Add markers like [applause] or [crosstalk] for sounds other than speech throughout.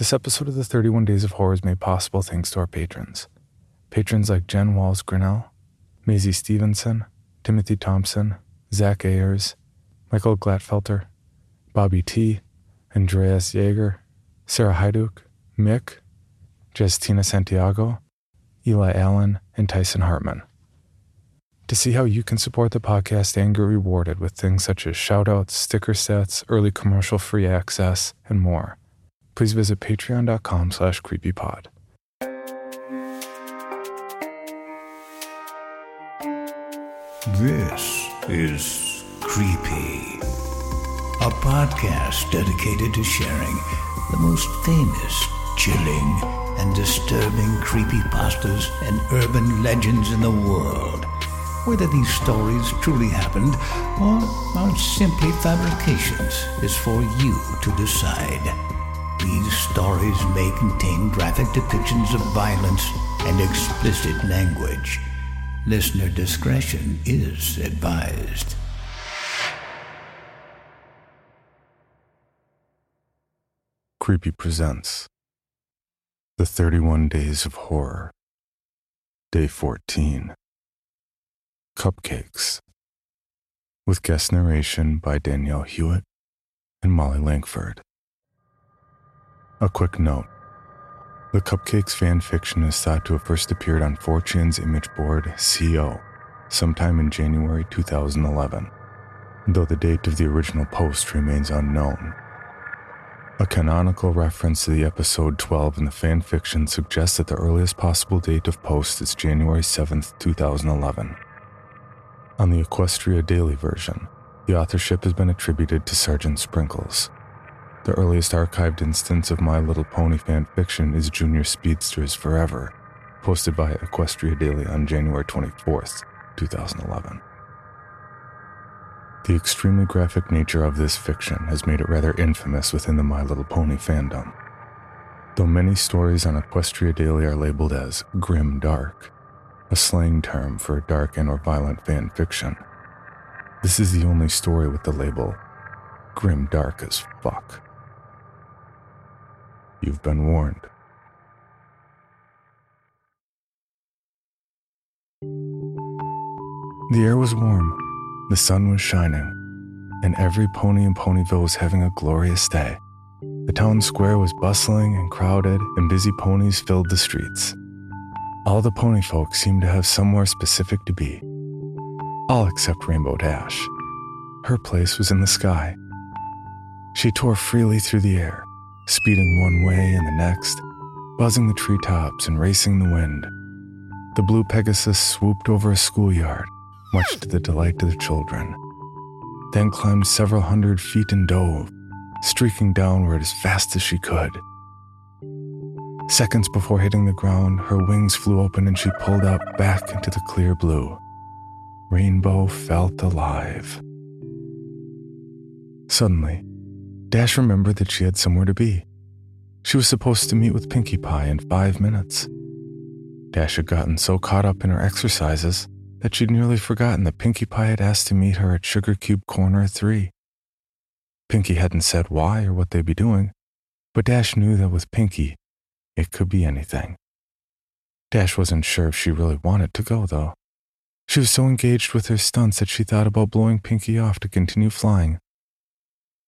This episode of the 31 Days of Horror is made possible thanks to our patrons. Patrons like Jen Walls Grinnell, Maisie Stevenson, Timothy Thompson, Zach Ayers, Michael Glatfelter, Bobby T, Andreas Jaeger, Sarah Hyduk, Mick, Justina Santiago, Eli Allen, and Tyson Hartman. To see how you can support the podcast and get rewarded with things such as shoutouts, sticker sets, early commercial free access, and more, please visit patreon.com slash creepypod. This is Creepy, a podcast dedicated to sharing the most famous, chilling, and disturbing creepypastas and urban legends in the world. Whether these stories truly happened or are simply fabrications is for you to decide. These stories may contain graphic depictions of violence and explicit language. Listener discretion is advised. Creepy presents The 31 Days of Horror, Day 14 Cupcakes, with guest narration by Danielle Hewitt and Molly Lankford. A quick note the Cupcakes fan fiction is thought to have first appeared on 4chan's image board CO sometime in January 2011, though the date of the original post remains unknown. A canonical reference to the episode 12 in the fan fiction suggests that the earliest possible date of post is January 7, 2011. On the Equestria Daily version, the authorship has been attributed to Sergeant Sprinkles. The earliest archived instance of My Little Pony fan fiction is Junior Speedsters Forever, posted by Equestria Daily on January 24th, 2011. The extremely graphic nature of this fiction has made it rather infamous within the My Little Pony fandom. Though many stories on Equestria Daily are labeled as grim dark, a slang term for dark and or violent fan fiction, this is the only story with the label grim dark as fuck. You've been warned. The air was warm, the sun was shining, and every pony in Ponyville was having a glorious day. The town square was bustling and crowded, and busy ponies filled the streets. All the pony folk seemed to have somewhere specific to be. All except Rainbow Dash. Her place was in the sky. She tore freely through the air, speeding one way and the next, buzzing the treetops and racing the wind. The blue Pegasus swooped over a schoolyard, much to the delight of the children, then climbed several hundred feet and dove, streaking downward as fast as she could. Seconds before hitting the ground, her wings flew open and she pulled up back into the clear blue. Rainbow felt alive. Suddenly, Dash remembered that she had somewhere to be. She was supposed to meet with Pinkie Pie in five minutes. Dash had gotten so caught up in her exercises that she'd nearly forgotten that Pinkie Pie had asked to meet her at Sugar Cube Corner at 3. Pinkie hadn't said why or what they'd be doing, but Dash knew that with Pinkie, it could be anything. Dash wasn't sure if she really wanted to go, though. She was so engaged with her stunts that she thought about blowing Pinkie off to continue flying.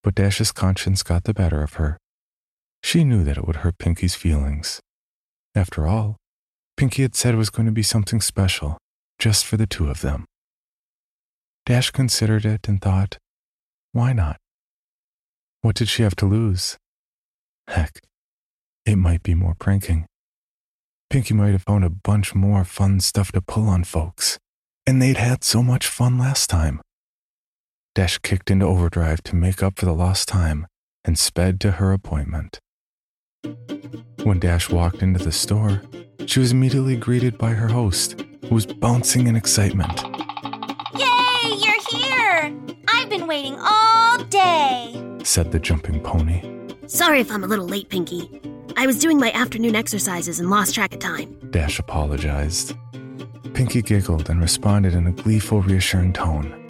But Dash's conscience got the better of her. She knew that it would hurt Pinkie's feelings. After all, Pinkie had said it was going to be something special, just for the two of them. Dash considered it and thought, why not? What did she have to lose? Heck, it might be more pranking. Pinkie might have found a bunch more fun stuff to pull on folks, and they'd had so much fun last time. Dash kicked into overdrive to make up for the lost time and sped to her appointment. When Dash walked into the store, she was immediately greeted by her host, who was bouncing in excitement. Yay, you're here! I've been waiting all day, said the jumping pony. Sorry if I'm a little late, Pinkie. I was doing my afternoon exercises and lost track of time. Dash apologized. Pinkie giggled and responded in a gleeful, reassuring tone.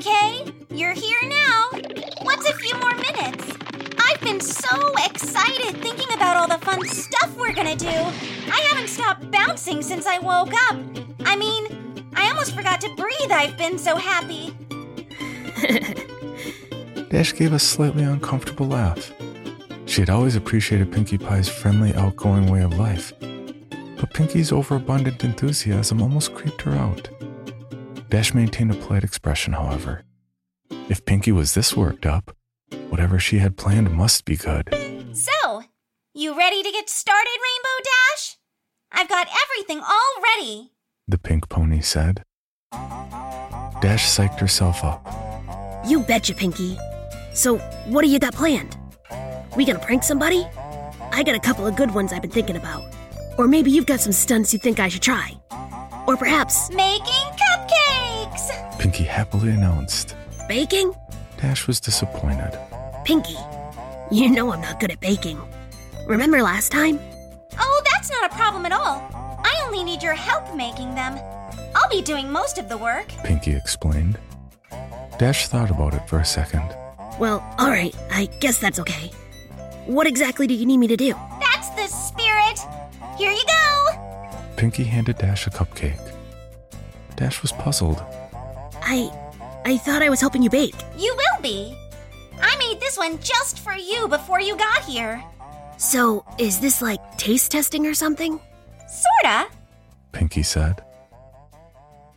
Okay. You're here now. What's a few more minutes? I've been so excited thinking about all the fun stuff we're gonna do. I haven't stopped bouncing since I woke up. I mean, I almost forgot to breathe. I've been so happy. [laughs] Dash gave a slightly uncomfortable laugh. She had always appreciated Pinkie Pie's friendly, outgoing way of life, but Pinkie's overabundant enthusiasm almost creeped her out. Dash maintained a polite expression, however. If Pinkie was this worked up, whatever she had planned must be good. So, you ready to get started, Rainbow Dash? I've got everything all ready. The pink pony said. Dash psyched herself up. You betcha, Pinkie. So, what do you got planned? We gonna prank somebody? I got a couple of good ones I've been thinking about. Or maybe you've got some stunts you think I should try. Or perhaps Making cupcakes! Pinkie happily announced. baking? Dash was disappointed. Pinkie, you know I'm not good at baking. Remember last time? Oh, that's not a problem at all. I only need your help making them. I'll be doing most of the work. Pinkie explained. Dash thought about it for a second. Well, alright, I guess that's okay. What exactly do you need me to do? That's the spirit. Here you go. Pinkie handed Dash a cupcake. Dash was puzzled. I. I thought I was helping you bake. You will be. I made this one just for you before you got here. So, is this like taste testing or something? Sorta. Pinkie said.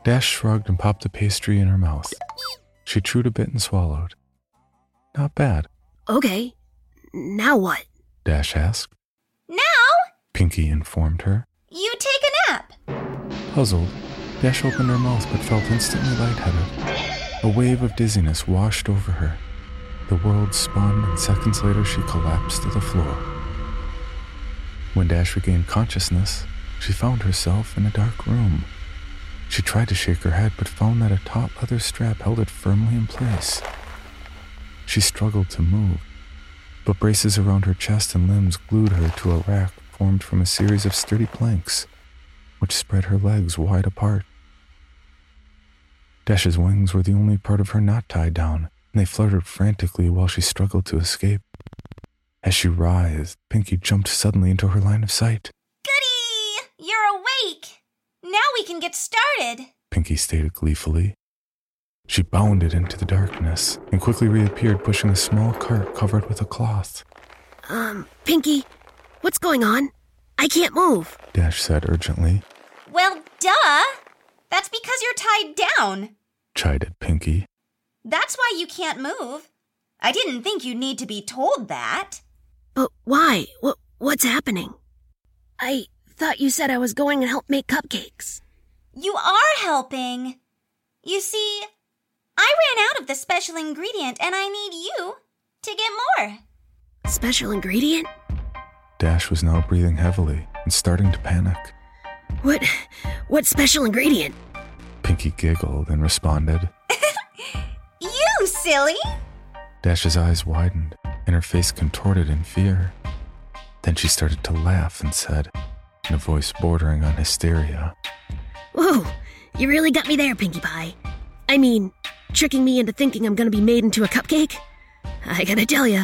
Dash shrugged and popped the pastry in her mouth. She chewed a bit and swallowed. Not bad, Okay. Now what? Dash asked. Now, Pinkie informed her. you take a nap. Puzzled, Dash opened her mouth but felt instantly lightheaded. A wave of dizziness washed over her. The world spun, and seconds later she collapsed to the floor. When Dash regained consciousness, she found herself in a dark room. She tried to shake her head but found that a taut leather strap held it firmly in place. She struggled to move, but braces around her chest and limbs glued her to a rack formed from a series of sturdy planks which spread her legs wide apart. Dash's wings were the only part of her not tied down, and they fluttered frantically while she struggled to escape. As she writhed, Pinkie jumped suddenly into her line of sight. Goody! You're awake. Now we can get started. Pinkie stated gleefully. She bounded into the darkness and quickly reappeared pushing a small cart covered with a cloth. Um, Pinkie, what's going on? I can't move. Dash said urgently, Well, duh. That's because you're tied down. chided Pinkie. That's why you can't move. I didn't think you'd need to be told that. But why? What what's happening? I thought you said I was going to help make cupcakes. You are helping. You see, I ran out of the special ingredient and I need you to get more. Special ingredient? Dash was now breathing heavily and starting to panic. What what special ingredient? Pinkie giggled and responded. [laughs] You silly! Dash's eyes widened and her face contorted in fear. Then she started to laugh and said, in a voice bordering on hysteria, Whoa, you really got me there, Pinkie Pie. I mean, tricking me into thinking I'm gonna be made into a cupcake? I gotta tell ya,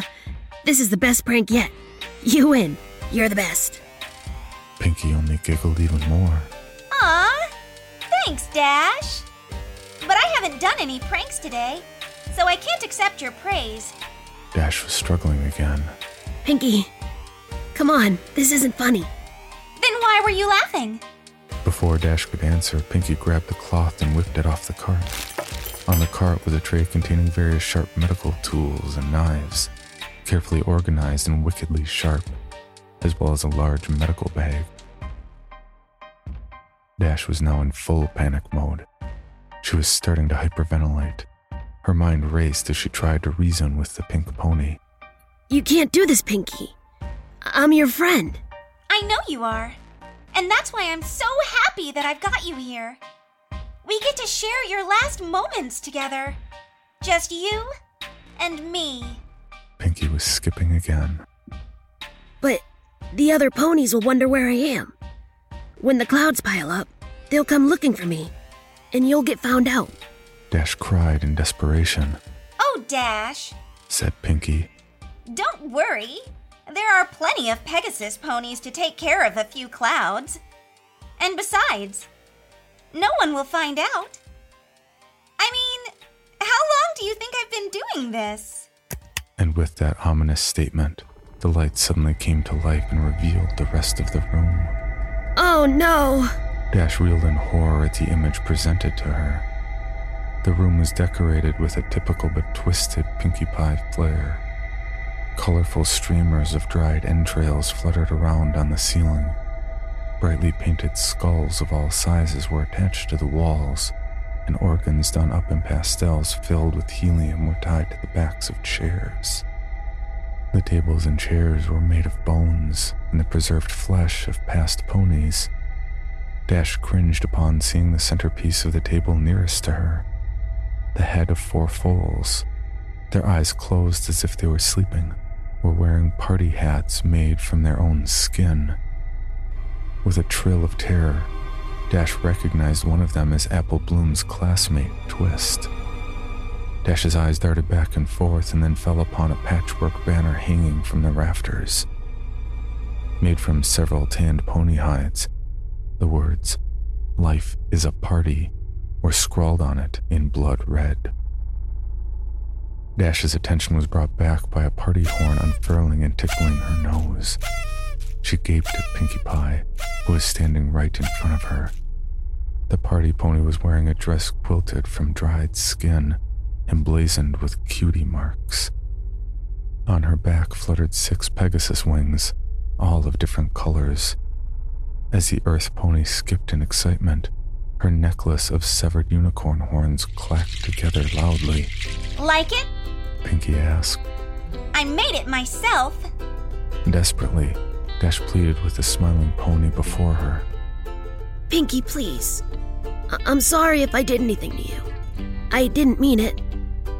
this is the best prank yet. You win. You're the best. Pinkie only giggled even more. Aw, thanks, Dash. But I haven't done any pranks today, so I can't accept your praise. Dash was struggling again. Pinkie, come on, this isn't funny. Then why were you laughing? Before Dash could answer, Pinkie grabbed the cloth and whipped it off the cart. On the cart was a tray containing various sharp medical tools and knives, carefully organized and wickedly sharp, as well as a large medical bag. Dash was now in full panic mode. She was starting to hyperventilate. Her mind raced as she tried to reason with the pink pony. You can't do this, Pinkie. I'm your friend. I know you are. And that's why I'm so happy that I've got you here. We get to share your last moments together. Just you and me. Pinkie was skipping again. But the other ponies will wonder where I am. When the clouds pile up, they'll come looking for me, and you'll get found out. Dash cried in desperation, Oh, Dash, said Pinkie. Don't worry. There are plenty of Pegasus ponies to take care of a few clouds. And besides, no one will find out. I mean, how long do you think I've been doing this? And with that ominous statement, the light suddenly came to life and revealed the rest of the room. Oh no! Dash reeled in horror at the image presented to her. The room was decorated with a typical but twisted Pinkie Pie flair. Colorful streamers of dried entrails fluttered around on the ceiling. Brightly painted skulls of all sizes were attached to the walls, and organs done up in pastels filled with helium were tied to the backs of chairs. The tables and chairs were made of bones and the preserved flesh of past ponies. Dash cringed upon seeing the centerpiece of the table nearest to her the head of four foals, their eyes closed as if they were sleeping, were wearing party hats made from their own skin. With a trill of terror, Dash recognized one of them as Apple Bloom's classmate, Twist. Dash's eyes darted back and forth and then fell upon a patchwork banner hanging from the rafters. Made from several tanned pony hides, the words, Life is a party, were scrawled on it in blood red. Dash's attention was brought back by a party horn unfurling and tickling her nose. She gaped at Pinkie Pie, who was standing right in front of her. The party pony was wearing a dress quilted from dried skin, emblazoned with cutie marks. On her back fluttered six Pegasus wings, all of different colors. As the Earth pony skipped in excitement, her necklace of severed unicorn horns clacked together loudly. Like it? Pinkie asked. I made it myself. Desperately, Dash pleaded with the smiling pony before her. Pinkie, please. I- I'm sorry if I did anything to you. I didn't mean it.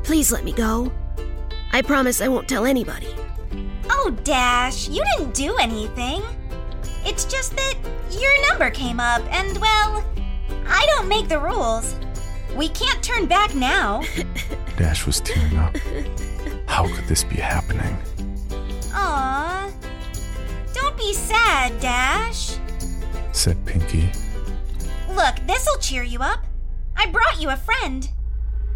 Please let me go. I promise I won't tell anybody. Oh, Dash, you didn't do anything. It's just that your number came up, and well, I don't make the rules. We can't turn back now. [laughs] Dash was tearing up. How could this be happening? Aww. Don't be sad, Dash. said Pinkie. Look, this'll cheer you up. I brought you a friend.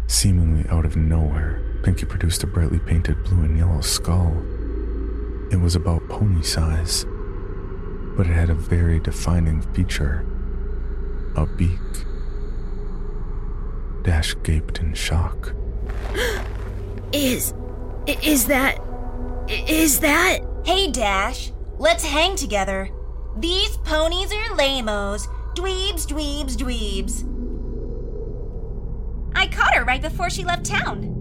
Seemingly out of nowhere, Pinkie produced a brightly painted blue and yellow skull. It was about pony size, but it had a very defining feature a beak. Dash gaped in shock. [gasps] Is. Is that. is that. Hey, Dash, let's hang together. These ponies are lamos. Dweebs, dweebs, dweebs. Caught her right before she left town.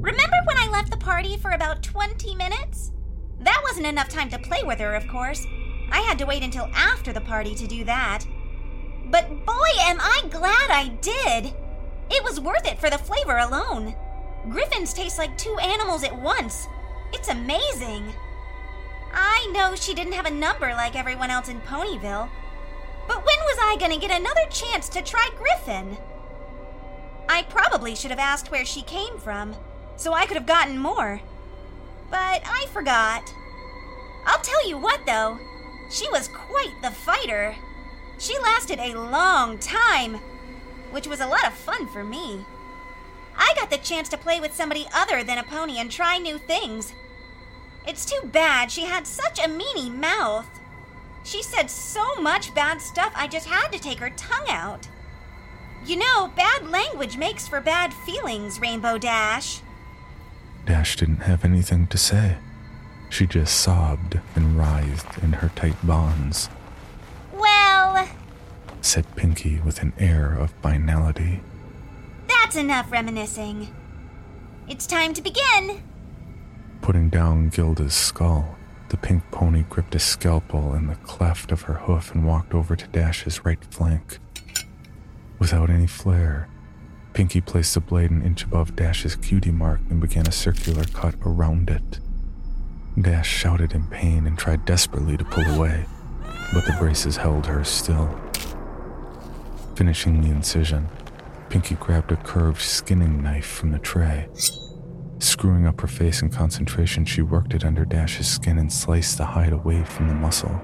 Remember when I left the party for about 20 minutes? That wasn't enough time to play with her, of course. I had to wait until after the party to do that. But boy, am I glad I did! It was worth it for the flavor alone. Griffins taste like two animals at once. It's amazing. I know she didn't have a number like everyone else in Ponyville, but when was I gonna get another chance to try Griffin? I probably should have asked where she came from, so I could have gotten more. But I forgot. I'll tell you what, though, she was quite the fighter. She lasted a long time, which was a lot of fun for me. I got the chance to play with somebody other than a pony and try new things. It's too bad she had such a meanie mouth. She said so much bad stuff, I just had to take her tongue out. You know, bad language makes for bad feelings, Rainbow Dash. Dash didn't have anything to say. She just sobbed and writhed in her tight bonds, Well, said Pinkie with an air of finality. that's enough reminiscing. It's time to begin. Putting down Gilda's skull, the pink pony gripped a scalpel in the cleft of her hoof and walked over to Dash's right flank. Without any flair, Pinkie placed the blade an inch above Dash's cutie mark and began a circular cut around it. Dash shouted in pain and tried desperately to pull away, but the braces held her still. Finishing the incision, Pinkie grabbed a curved skinning knife from the tray. Screwing up her face in concentration, she worked it under Dash's skin and sliced the hide away from the muscle.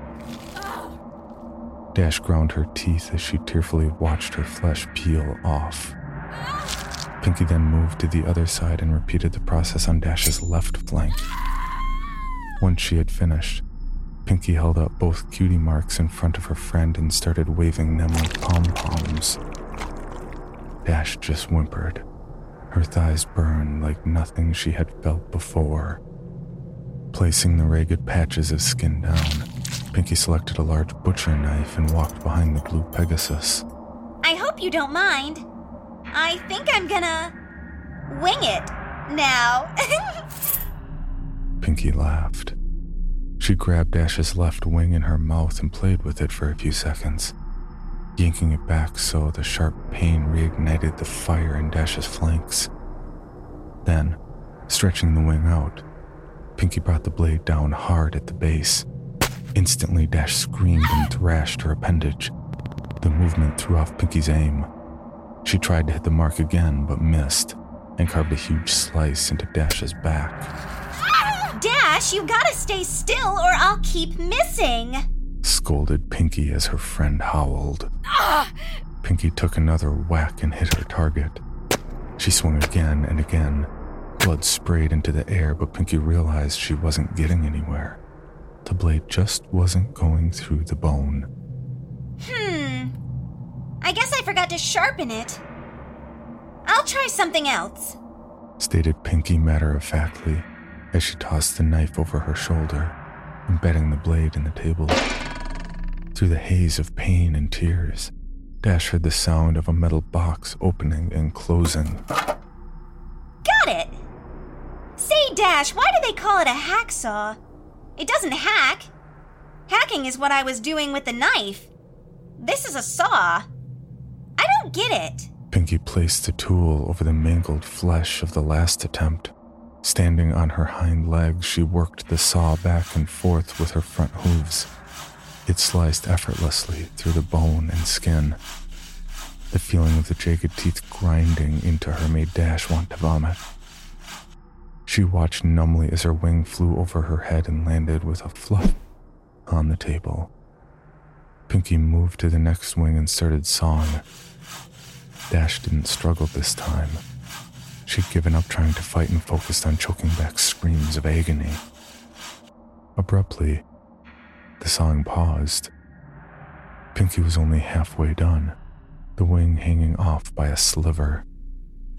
Dash ground her teeth as she tearfully watched her flesh peel off. Pinkie then moved to the other side and repeated the process on Dash's left flank. Once she had finished, Pinkie held up both cutie marks in front of her friend and started waving them like pom poms. Dash just whimpered. Her thighs burned like nothing she had felt before. Placing the ragged patches of skin down, Pinkie selected a large butcher knife and walked behind the blue Pegasus. I hope you don't mind. I think I'm gonna wing it now. [laughs] Pinkie laughed. She grabbed Dash's left wing in her mouth and played with it for a few seconds, yanking it back so the sharp pain reignited the fire in Dash's flanks. Then, stretching the wing out, Pinkie brought the blade down hard at the base. Instantly, Dash screamed and thrashed her appendage. The movement threw off Pinkie's aim. She tried to hit the mark again, but missed, and carved a huge slice into Dash's back. Dash, you gotta stay still or I'll keep missing. Scolded Pinkie as her friend howled. Ah! Pinkie took another whack and hit her target. She swung again and again. Blood sprayed into the air, but Pinkie realized she wasn't getting anywhere. The blade just wasn't going through the bone. Hmm. I guess I forgot to sharpen it. I'll try something else. Stated Pinkie matter of factly as she tossed the knife over her shoulder, embedding the blade in the table. Through the haze of pain and tears, Dash heard the sound of a metal box opening and closing. Got it! Say, Dash, why do they call it a hacksaw? It doesn't hack. Hacking is what I was doing with the knife. This is a saw. I don't get it. Pinkie placed the tool over the mangled flesh of the last attempt. Standing on her hind legs, she worked the saw back and forth with her front hooves. It sliced effortlessly through the bone and skin. The feeling of the jagged teeth grinding into her made Dash want to vomit. She watched numbly as her wing flew over her head and landed with a fluff on the table. Pinkie moved to the next wing and started sawing. Dash didn't struggle this time. She'd given up trying to fight and focused on choking back screams of agony. Abruptly, the sawing paused. Pinkie was only halfway done, the wing hanging off by a sliver.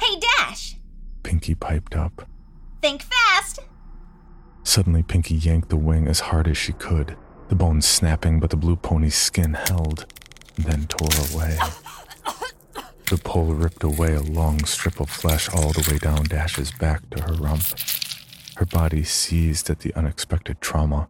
Hey, Dash! Pinkie piped up. Think fast! Suddenly, Pinkie yanked the wing as hard as she could, the bones snapping, but the blue pony's skin held, then tore away. The pole ripped away a long strip of flesh all the way down Dash's back to her rump. Her body seized at the unexpected trauma.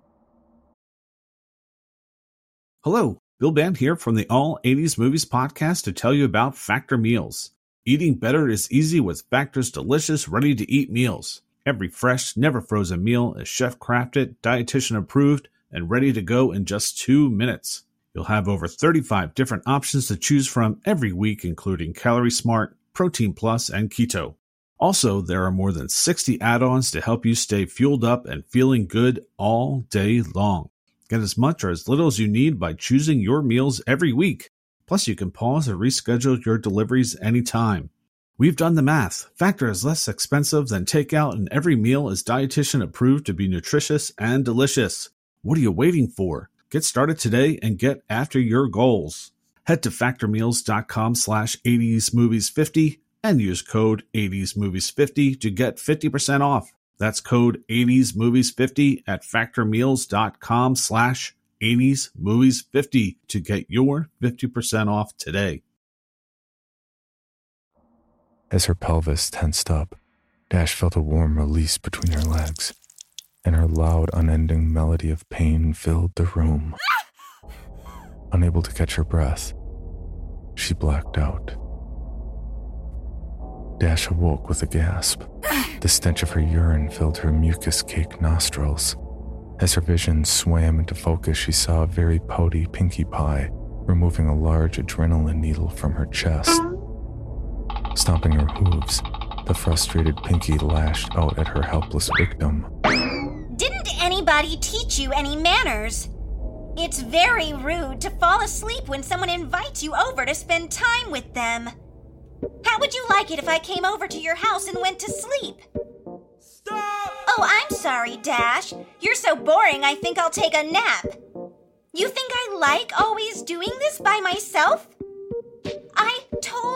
Hello, Bill Band here from the All 80s Movies podcast to tell you about Factor Meals. Eating better is easy with Factor's delicious, ready to eat meals. Every fresh, never frozen meal is chef crafted, dietitian approved, and ready to go in just two minutes. You'll have over 35 different options to choose from every week, including Calorie Smart, Protein Plus, and Keto. Also, there are more than 60 add ons to help you stay fueled up and feeling good all day long. Get as much or as little as you need by choosing your meals every week. Plus, you can pause or reschedule your deliveries anytime. We've done the math. Factor is less expensive than takeout, and every meal is dietitian approved to be nutritious and delicious. What are you waiting for? Get started today and get after your goals. Head to factormeals.com slash 80smovies50 and use code 80smovies50 to get 50% off. That's code 80smovies50 at factormeals.com slash 80smovies50 to get your 50% off today. As her pelvis tensed up, Dash felt a warm release between her legs, and her loud, unending melody of pain filled the room. Unable to catch her breath, she blacked out. Dash awoke with a gasp. The stench of her urine filled her mucus caked nostrils. As her vision swam into focus, she saw a very pouty Pinkie Pie removing a large adrenaline needle from her chest. Stomping her hooves, The frustrated Pinkie lashed out at her helpless victim. Didn't anybody teach you any manners? It's very rude to fall asleep when someone invites you over to spend time with them. How would you like it if I came over to your house and went to sleep? Stop! Oh, I'm sorry, Dash. You're so boring, I think I'll take a nap. You think I like always doing this by myself?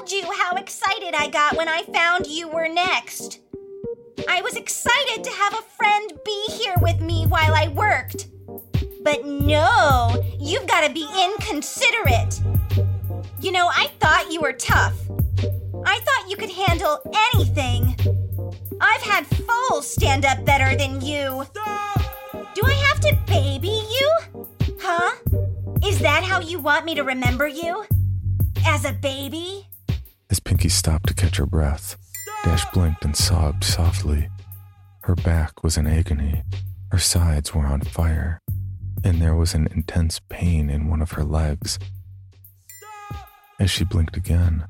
Told you how excited I got when I found you were next. I was excited to have a friend be here with me while I worked. But no, you've got to be inconsiderate. You know, I thought you were tough. I thought you could handle anything. I've had foals stand up better than you. Do I have to baby you? Huh? Is that how you want me to remember you? As a baby? As Pinkie stopped to catch her breath, Dash blinked and sobbed softly. Her back was in agony, her sides were on fire, and there was an intense pain in one of her legs. As she blinked again,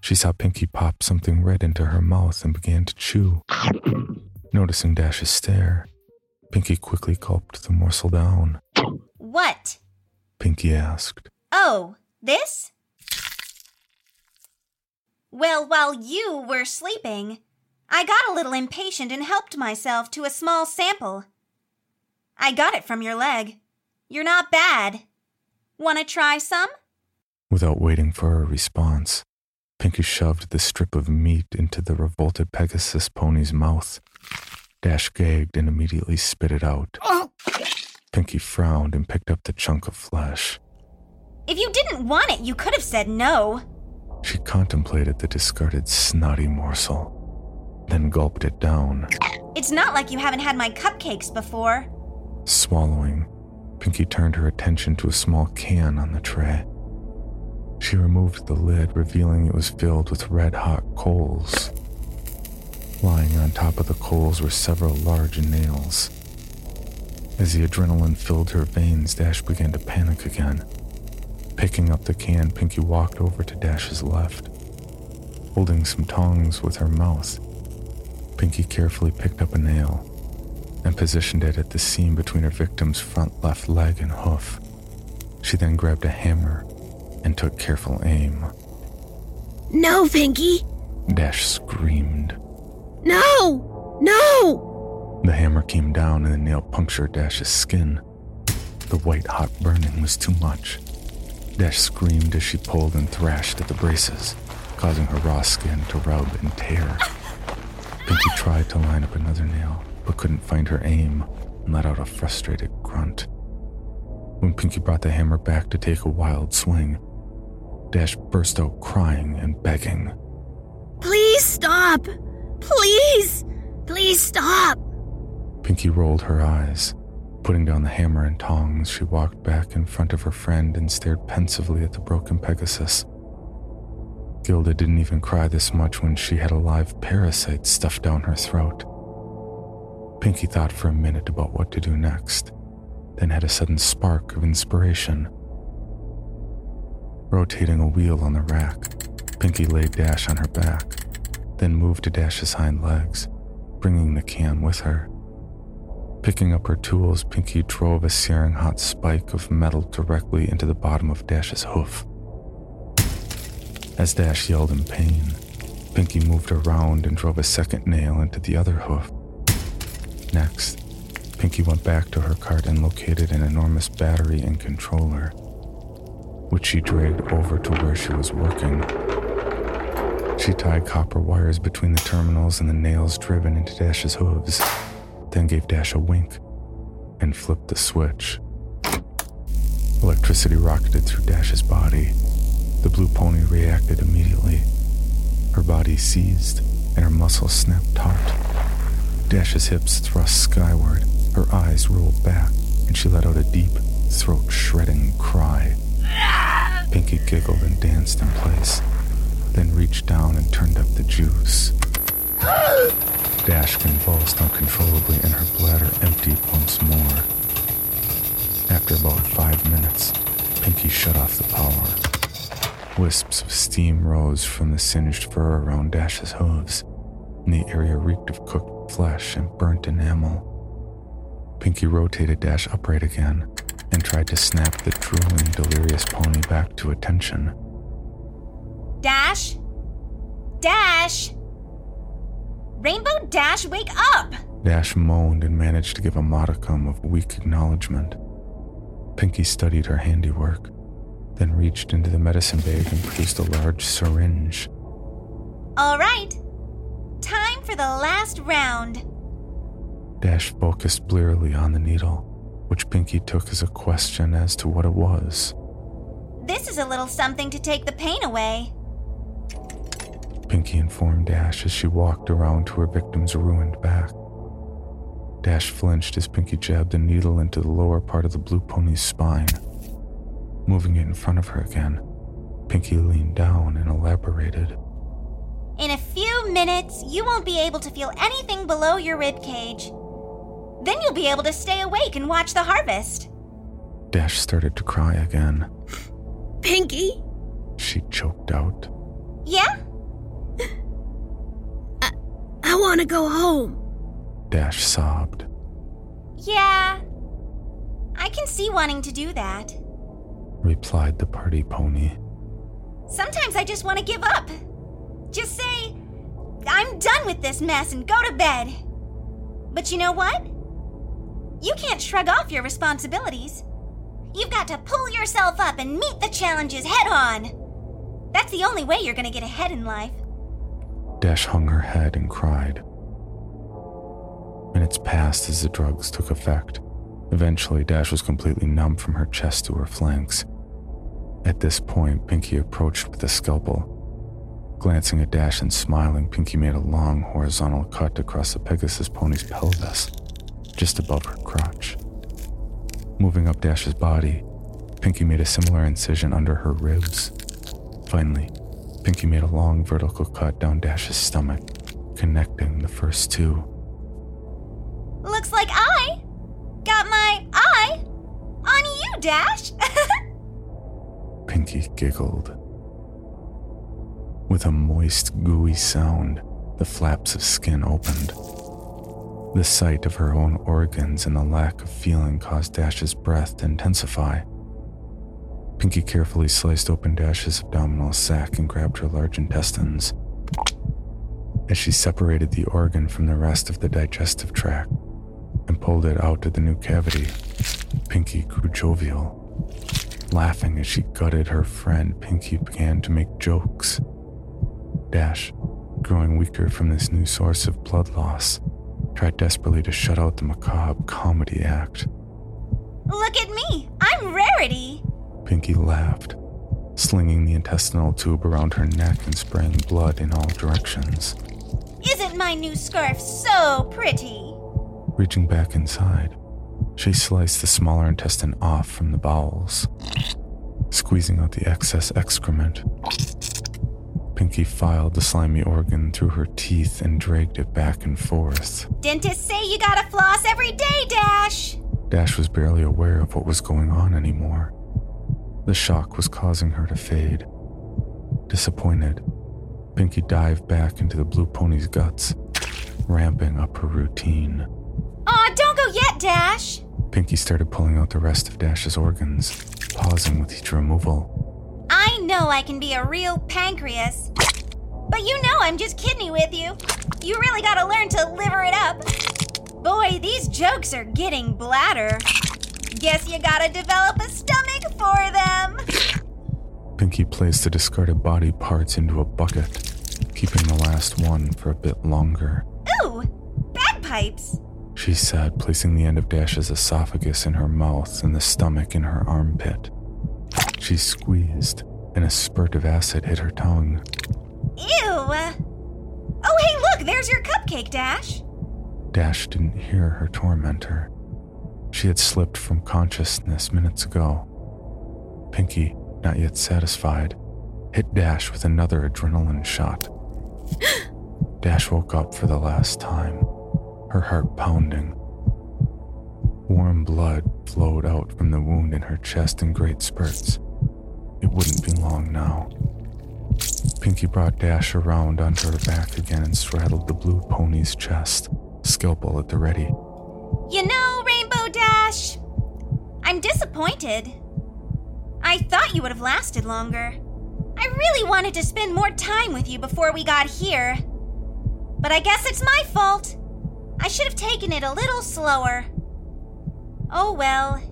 she saw Pinkie pop something red into her mouth and began to chew. Noticing Dash's stare, Pinkie quickly gulped the morsel down. What? Pinkie asked. Oh, this? Well, while you were sleeping, I got a little impatient and helped myself to a small sample. I got it from your leg. You're not bad. Want to try some? Without waiting for a response, Pinkie shoved the strip of meat into the revolted Pegasus pony's mouth. Dash gagged and immediately spit it out. Pinkie frowned and picked up the chunk of flesh. If you didn't want it, you could have said no. She contemplated the discarded snotty morsel, then gulped it down. It's not like you haven't had my cupcakes before. Swallowing, Pinkie turned her attention to a small can on the tray. She removed the lid, revealing it was filled with red hot coals. Lying on top of the coals were several large nails. As the adrenaline filled her veins, Dash began to panic again. Picking up the can, Pinkie walked over to Dash's left. Holding some tongs with her mouth, Pinkie carefully picked up a nail and positioned it at the seam between her victim's front left leg and hoof. She then grabbed a hammer and took careful aim. No, Pinkie! Dash screamed. No! No! The hammer came down and the nail punctured Dash's skin. The white hot burning was too much. Dash screamed as she pulled and thrashed at the braces, causing her raw skin to rub and tear. Pinkie tried to line up another nail, but couldn't find her aim and let out a frustrated grunt. When Pinkie brought the hammer back to take a wild swing, Dash burst out crying and begging. Please stop! Please! Please stop! Pinkie rolled her eyes. Putting down the hammer and tongs, she walked back in front of her friend and stared pensively at the broken Pegasus. Gilda didn't even cry this much when she had a live parasite stuffed down her throat. Pinkie thought for a minute about what to do next, then had a sudden spark of inspiration. Rotating a wheel on the rack, Pinkie laid Dash on her back, then moved to Dash's hind legs, bringing the can with her. Picking up her tools, Pinkie drove a searing hot spike of metal directly into the bottom of Dash's hoof. As Dash yelled in pain, Pinkie moved around and drove a second nail into the other hoof. Next, Pinkie went back to her cart and located an enormous battery and controller, which she dragged over to where she was working. She tied copper wires between the terminals and the nails driven into Dash's hooves, then gave Dash a wink and flipped the switch. Electricity rocketed through Dash's body. The blue pony reacted immediately. Her body seized and her muscles snapped taut. Dash's hips thrust skyward, her eyes rolled back, and she let out a deep, throat shredding cry. Pinkie giggled and danced in place, then reached down and turned up the juice. Dash convulsed uncontrollably and her bladder emptied once more. After about five minutes, Pinkie shut off the power. Wisps of steam rose from the singed fur around Dash's hooves, and the area reeked of cooked flesh and burnt enamel. Pinkie rotated Dash upright again and tried to snap the drooling, delirious pony back to attention. Dash? Dash! Rainbow Dash, wake up! Dash moaned and managed to give a modicum of weak acknowledgement. Pinkie studied her handiwork, then reached into the medicine bag and produced a large syringe. All right. Time for the last round. Dash focused blearily on the needle, which Pinkie took as a question as to what it was. This is a little something to take the pain away. Pinkie informed Dash as she walked around to her victim's ruined back. Dash flinched as Pinkie jabbed a needle into the lower part of the blue pony's spine. Moving it in front of her again, Pinkie leaned down and elaborated. In a few minutes, you won't be able to feel anything below your rib cage. Then you'll be able to stay awake and watch the harvest. Dash started to cry again. Pinkie? She choked out. Yeah? Want to go home. Dash sobbed. Yeah. I can see wanting to do that. Replied the party pony. Sometimes I just want to give up. Just say, I'm done with this mess and go to bed. But you know what? You can't shrug off your responsibilities. You've got to pull yourself up and meet the challenges head on. That's the only way you're going to get ahead in life. Dash hung her head and cried. Minutes passed as the drugs took effect. Eventually, Dash was completely numb from her chest to her flanks. At this point, Pinkie approached with a scalpel. Glancing at Dash and smiling, Pinkie made a long horizontal cut across the Pegasus pony's pelvis, just above her crotch. Moving up Dash's body, Pinkie made a similar incision under her ribs. Finally, Pinkie made a long vertical cut down Dash's stomach, connecting the first two. Looks like I got my eye on you, Dash. [laughs] Pinkie giggled. With a moist, gooey sound, the flaps of skin opened. The sight of her own organs and the lack of feeling caused Dash's breath to intensify. Pinkie carefully sliced open Dash's abdominal sac and grabbed her large intestines. As she separated the organ from the rest of the digestive tract and pulled it out of the new cavity, Pinkie grew jovial. Laughing as she gutted her friend, Pinkie began to make jokes. Dash, growing weaker from this new source of blood loss, tried desperately to shut out the macabre comedy act. Look at me. I'm Rarity. Pinkie laughed, slinging the intestinal tube around her neck and spraying blood in all directions. Isn't my new scarf so pretty? Reaching back inside, she sliced the smaller intestine off from the bowels, squeezing out the excess excrement. Pinkie filed the slimy organ through her teeth and dragged it back and forth. Dentists say you gotta floss every day, Dash. Dash was barely aware of what was going on anymore. The shock was causing her to fade. Disappointed, Pinkie dived back into the blue pony's guts, ramping up her routine. Aw, don't go yet, Dash. Pinkie started pulling out the rest of Dash's organs, pausing with each removal. I know I can be a real pancreas. But you know I'm just kidney with you. You really gotta learn to liver it up. Boy, these jokes are getting bladder. Guess you gotta develop a stomach for them. Pinkie placed the discarded body parts into a bucket, keeping the last one for a bit longer. Ooh, bagpipes. She said, placing the end of Dash's esophagus in her mouth and the stomach in her armpit. She squeezed, and a spurt of acid hit her tongue. Ew. Oh, hey, look, there's your cupcake, Dash. Dash didn't hear her tormentor. She had slipped from consciousness minutes ago. Pinkie, not yet satisfied, hit Dash with another adrenaline shot. [gasps] Dash woke up for the last time, her heart pounding. Warm blood flowed out from the wound in her chest in great spurts. It wouldn't be long now. Pinkie brought Dash around onto her back again and straddled the blue pony's chest, scalpel at the ready. You know, Dash, I'm disappointed. I thought you would have lasted longer. I really wanted to spend more time with you before we got here. But I guess it's my fault. I should have taken it a little slower. Oh well.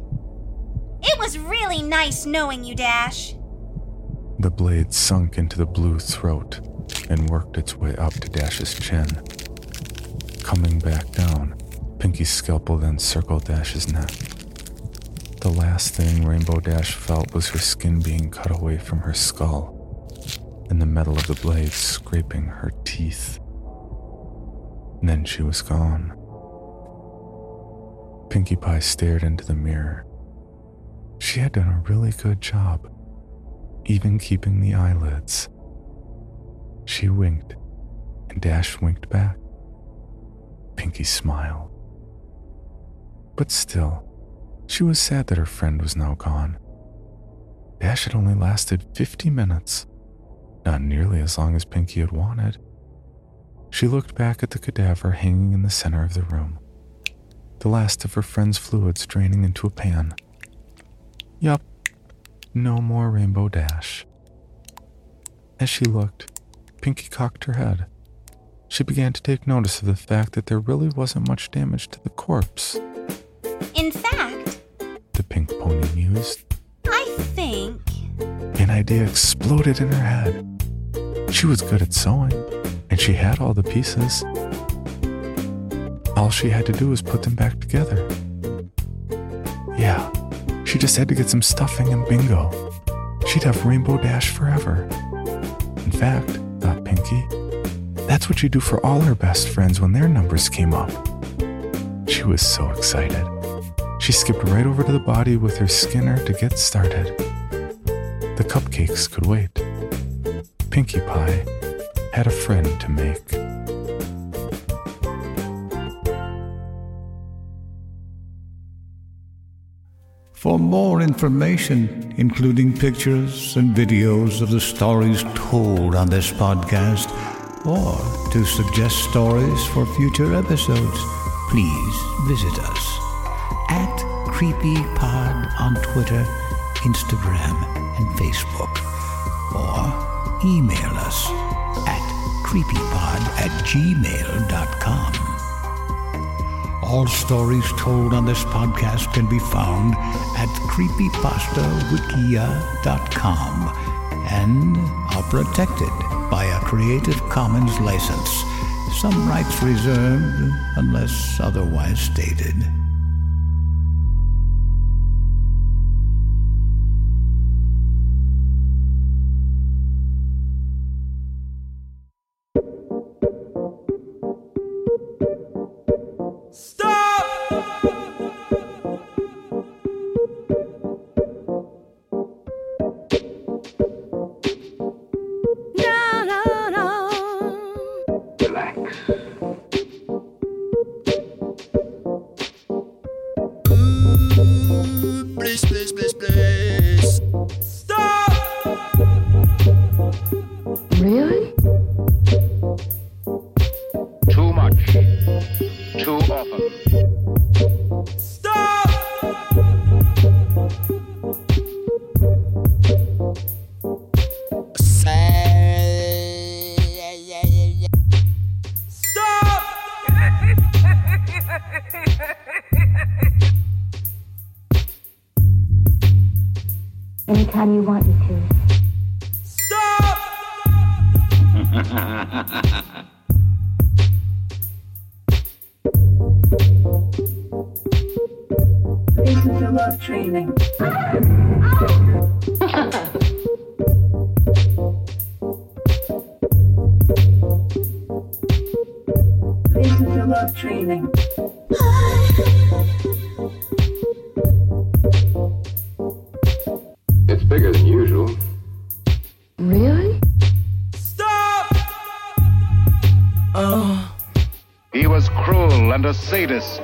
It was really nice knowing you, Dash. The blade sunk into the blue throat and worked its way up to Dash's chin. Coming back down, Pinkie's scalpel then circled Dash's neck. The last thing Rainbow Dash felt was her skin being cut away from her skull and the metal of the blade scraping her teeth. And then she was gone. Pinkie Pie stared into the mirror. She had done a really good job, even keeping the eyelids. She winked, and Dash winked back. Pinkie smiled. But still, she was sad that her friend was now gone. Dash had only lasted 50 minutes, not nearly as long as Pinkie had wanted. She looked back at the cadaver hanging in the center of the room, the last of her friend's fluids draining into a pan. Yup, no more Rainbow Dash. As she looked, Pinkie cocked her head. She began to take notice of the fact that there really wasn't much damage to the corpse. In fact, the pink pony mused. I think. An idea exploded in her head. She was good at sewing, and she had all the pieces. All she had to do was put them back together. Yeah, she just had to get some stuffing and bingo. She'd have Rainbow Dash forever. In fact, thought Pinkie, that's what she'd do for all her best friends when their numbers came up. She was so excited. She skipped right over to the body with her skinner to get started. The cupcakes could wait. Pinkie Pie had a friend to make. For more information, including pictures and videos of the stories told on this podcast, or to suggest stories for future episodes, please visit us at CreepyPod on Twitter, Instagram, and Facebook, or email us at creepypod at gmail.com. All stories told on this podcast can be found at creepypastawikia.com and are protected by a Creative Commons license. Some rights reserved unless otherwise stated. Anytime you want me to. Stop!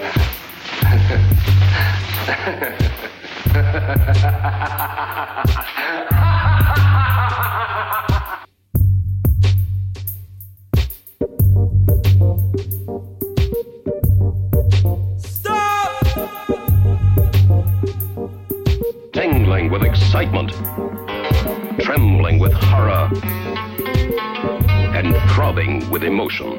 Tingling with excitement, trembling with horror, and throbbing with emotion.